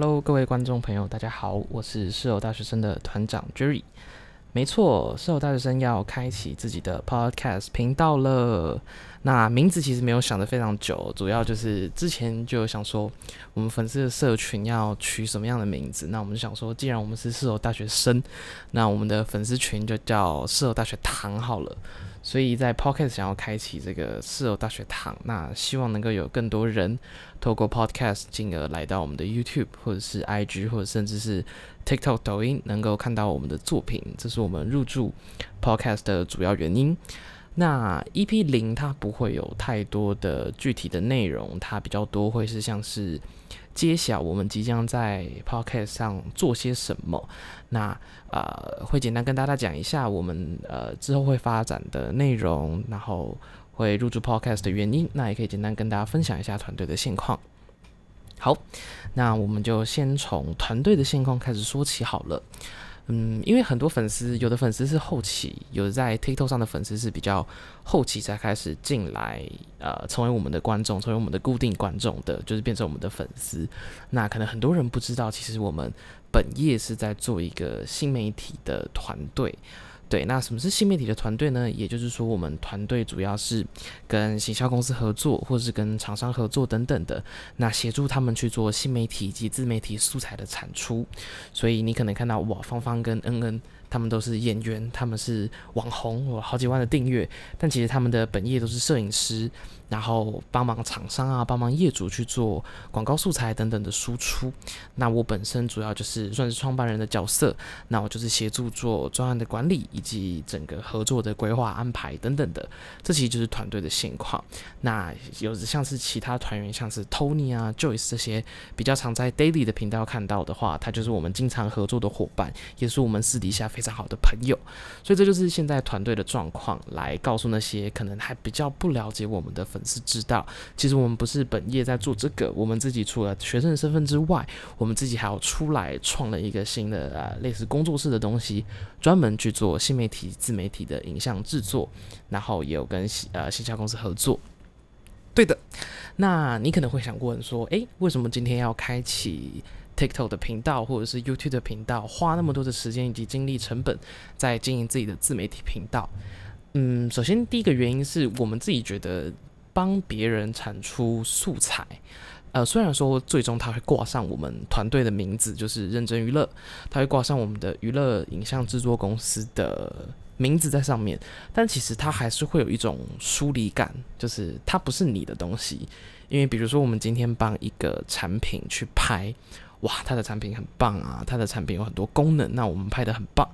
Hello，各位观众朋友，大家好，我是室友大学生的团长 Jerry。没错，室友大学生要开启自己的 Podcast 频道了。那名字其实没有想的非常久，主要就是之前就有想说，我们粉丝的社群要取什么样的名字？那我们想说，既然我们是室友大学生，那我们的粉丝群就叫室友大学堂好了。所以在 Podcast 想要开启这个室友大学堂，那希望能够有更多人透过 Podcast 进而来到我们的 YouTube 或者是 IG 或者甚至是 TikTok 抖音，能够看到我们的作品，这是我们入驻 Podcast 的主要原因。那 EP 零它不会有太多的具体的内容，它比较多会是像是。揭晓我们即将在 podcast 上做些什么，那呃会简单跟大家讲一下我们呃之后会发展的内容，然后会入驻 podcast 的原因，那也可以简单跟大家分享一下团队的现况。好，那我们就先从团队的现况开始说起好了。嗯，因为很多粉丝，有的粉丝是后期，有的在 TikTok 上的粉丝是比较后期才开始进来，呃，成为我们的观众，成为我们的固定观众的，就是变成我们的粉丝。那可能很多人不知道，其实我们本业是在做一个新媒体的团队。对，那什么是新媒体的团队呢？也就是说，我们团队主要是跟行销公司合作，或者是跟厂商合作等等的，那协助他们去做新媒体以及自媒体素材的产出。所以你可能看到哇，芳芳跟恩恩。他们都是演员，他们是网红，有好几万的订阅，但其实他们的本业都是摄影师，然后帮忙厂商啊，帮忙业主去做广告素材等等的输出。那我本身主要就是算是创办人的角色，那我就是协助做专案的管理以及整个合作的规划安排等等的。这其实就是团队的现况。那有像是其他团员，像是 Tony 啊、Joyce 这些比较常在 Daily 的频道看到的话，他就是我们经常合作的伙伴，也是我们私底下。非常好的朋友，所以这就是现在团队的状况，来告诉那些可能还比较不了解我们的粉丝知道，其实我们不是本业在做这个，我们自己除了学生的身份之外，我们自己还要出来创了一个新的呃类似工作室的东西，专门去做新媒体自媒体的影像制作，然后也有跟呃线下公司合作。对的，那你可能会想问说，诶，为什么今天要开启？TikTok 的频道或者是 YouTube 的频道，花那么多的时间以及精力成本在经营自己的自媒体频道。嗯，首先第一个原因是我们自己觉得帮别人产出素材，呃，虽然说最终他会挂上我们团队的名字，就是认真娱乐，他会挂上我们的娱乐影像制作公司的名字在上面，但其实他还是会有一种疏离感，就是它不是你的东西。因为比如说我们今天帮一个产品去拍。哇，它的产品很棒啊！它的产品有很多功能，那我们拍的很棒，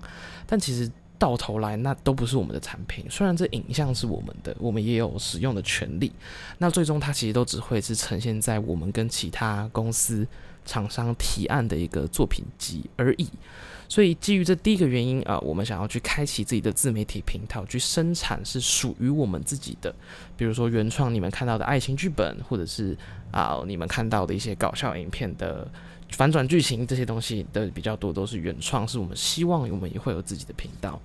但其实到头来那都不是我们的产品。虽然这影像是我们的，我们也有使用的权利，那最终它其实都只会是呈现在我们跟其他公司厂商提案的一个作品集而已。所以基于这第一个原因啊，我们想要去开启自己的自媒体频道，去生产是属于我们自己的，比如说原创你们看到的爱情剧本，或者是啊你们看到的一些搞笑影片的。反转剧情这些东西的比较多，都是原创，是我们希望我们也会有自己的频道。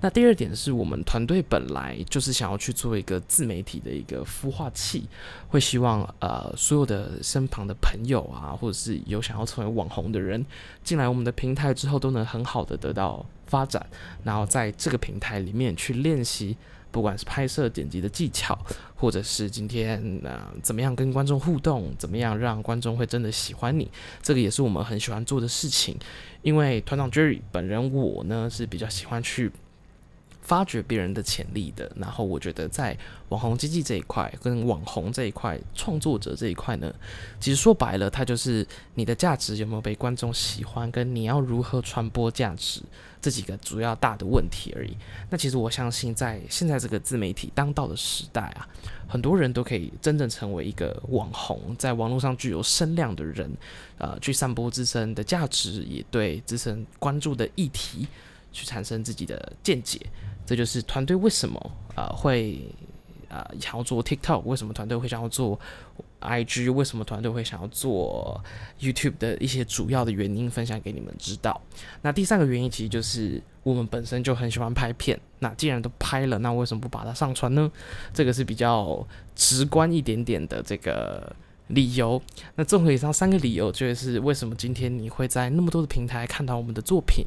那第二点是我们团队本来就是想要去做一个自媒体的一个孵化器，会希望呃所有的身旁的朋友啊，或者是有想要成为网红的人进来我们的平台之后，都能很好的得到发展，然后在这个平台里面去练习。不管是拍摄剪辑的技巧，或者是今天呃怎么样跟观众互动，怎么样让观众会真的喜欢你，这个也是我们很喜欢做的事情。因为团长 Jerry 本人我呢是比较喜欢去。发掘别人的潜力的，然后我觉得在网红经济这一块跟网红这一块创作者这一块呢，其实说白了，它就是你的价值有没有被观众喜欢，跟你要如何传播价值这几个主要大的问题而已。那其实我相信，在现在这个自媒体当道的时代啊，很多人都可以真正成为一个网红，在网络上具有声量的人，呃，去散播自身的价值，也对自身关注的议题去产生自己的见解。这就是团队为什么呃会呃想要做 TikTok，为什么团队会想要做 IG，为什么团队会想要做 YouTube 的一些主要的原因，分享给你们知道。那第三个原因其实就是我们本身就很喜欢拍片，那既然都拍了，那为什么不把它上传呢？这个是比较直观一点点的这个理由。那综合以上三个理由，就是为什么今天你会在那么多的平台看到我们的作品，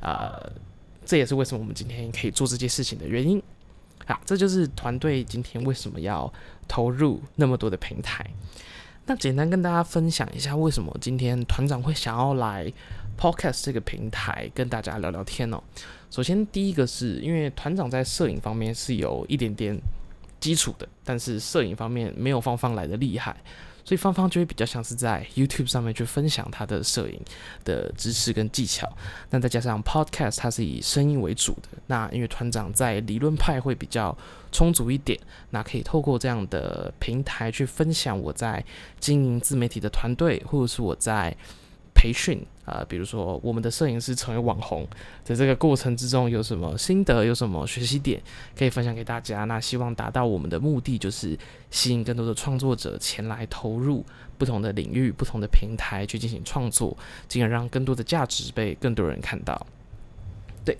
啊，这也是为什么我们今天可以做这件事情的原因。啊，这就是团队今天为什么要投入那么多的平台。那简单跟大家分享一下，为什么今天团长会想要来 Podcast 这个平台跟大家聊聊天哦。首先，第一个是因为团长在摄影方面是有一点点基础的，但是摄影方面没有芳芳来的厉害。所以芳芳就会比较像是在 YouTube 上面去分享他的摄影的知识跟技巧。那再加上 Podcast，它是以声音为主的。那因为团长在理论派会比较充足一点，那可以透过这样的平台去分享我在经营自媒体的团队，或者是我在。培训呃，比如说我们的摄影师成为网红，在这个过程之中有什么心得，有什么学习点可以分享给大家？那希望达到我们的目的，就是吸引更多的创作者前来投入不同的领域、不同的平台去进行创作，进而让更多的价值被更多人看到。对，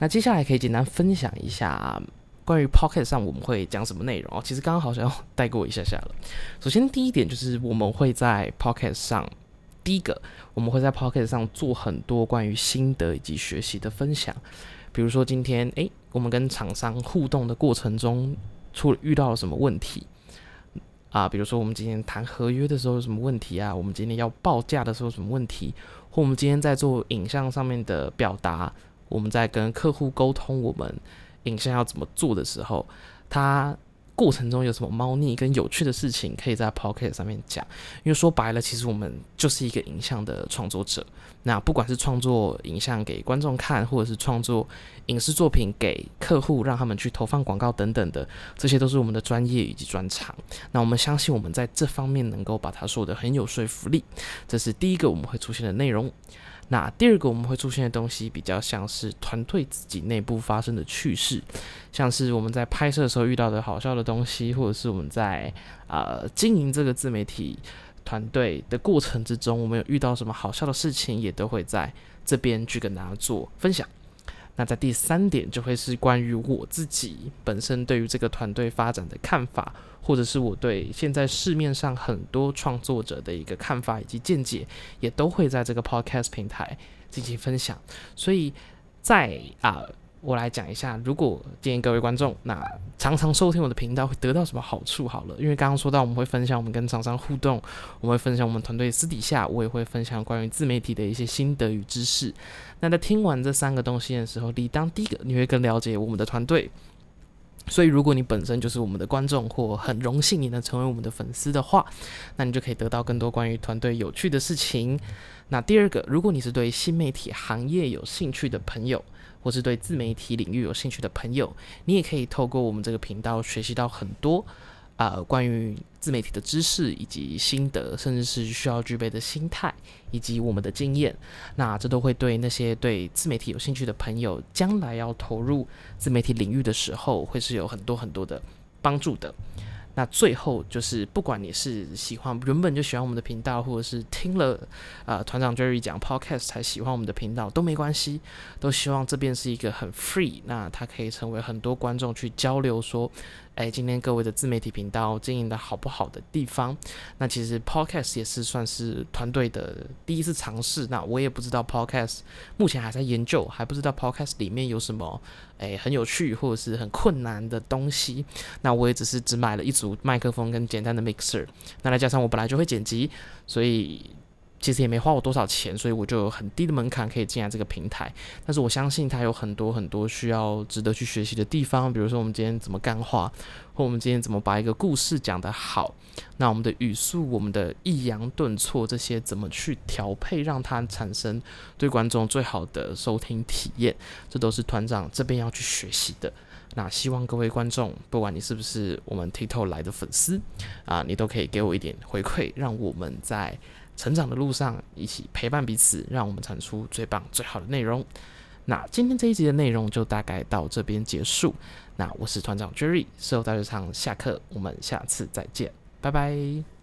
那接下来可以简单分享一下关于 Pocket 上我们会讲什么内容哦。其实刚刚好像带过一下下了。首先第一点就是我们会在 Pocket 上。第一个，我们会在 Pocket 上做很多关于心得以及学习的分享。比如说今天，诶，我们跟厂商互动的过程中，出遇到了什么问题啊？比如说我们今天谈合约的时候有什么问题啊？我们今天要报价的时候有什么问题？或我们今天在做影像上面的表达，我们在跟客户沟通我们影像要怎么做的时候，他。过程中有什么猫腻跟有趣的事情，可以在 Pocket 上面讲。因为说白了，其实我们就是一个影像的创作者。那不管是创作影像给观众看，或者是创作影视作品给客户，让他们去投放广告等等的，这些都是我们的专业以及专长。那我们相信我们在这方面能够把它说的很有说服力。这是第一个我们会出现的内容。那第二个我们会出现的东西，比较像是团队自己内部发生的趣事，像是我们在拍摄的时候遇到的好笑的东西，或者是我们在呃经营这个自媒体团队的过程之中，我们有遇到什么好笑的事情，也都会在这边去跟大家做分享。那在第三点就会是关于我自己本身对于这个团队发展的看法。或者是我对现在市面上很多创作者的一个看法以及见解，也都会在这个 podcast 平台进行分享。所以，在啊，我来讲一下，如果建议各位观众，那常常收听我的频道会得到什么好处？好了，因为刚刚说到我们会分享我们跟厂商互动，我们会分享我们团队私底下，我也会分享关于自媒体的一些心得与知识。那在听完这三个东西的时候，理当第一个你会更了解我们的团队。所以，如果你本身就是我们的观众，或很荣幸你能成为我们的粉丝的话，那你就可以得到更多关于团队有趣的事情。那第二个，如果你是对新媒体行业有兴趣的朋友，或是对自媒体领域有兴趣的朋友，你也可以透过我们这个频道学习到很多。呃，关于自媒体的知识以及心得，甚至是需要具备的心态以及我们的经验，那这都会对那些对自媒体有兴趣的朋友，将来要投入自媒体领域的时候，会是有很多很多的帮助的。那最后就是，不管你是喜欢原本就喜欢我们的频道，或者是听了呃团长 Jerry 讲 Podcast 才喜欢我们的频道，都没关系。都希望这边是一个很 free，那它可以成为很多观众去交流说，哎，今天各位的自媒体频道经营的好不好的地方。那其实 Podcast 也是算是团队的第一次尝试。那我也不知道 Podcast 目前还在研究，还不知道 Podcast 里面有什么。诶，很有趣或者是很困难的东西，那我也只是只买了一组麦克风跟简单的 mixer，那再加上我本来就会剪辑，所以。其实也没花我多少钱，所以我就有很低的门槛可以进来这个平台。但是我相信它有很多很多需要值得去学习的地方，比如说我们今天怎么干话，或我们今天怎么把一个故事讲得好。那我们的语速、我们的抑扬顿挫这些怎么去调配，让它产生对观众最好的收听体验，这都是团长这边要去学习的。那希望各位观众，不管你是不是我们 TikTok 来的粉丝啊，你都可以给我一点回馈，让我们在。成长的路上，一起陪伴彼此，让我们产出最棒、最好的内容。那今天这一集的内容就大概到这边结束。那我是团长 Jerry，社后大学场下课，我们下次再见，拜拜。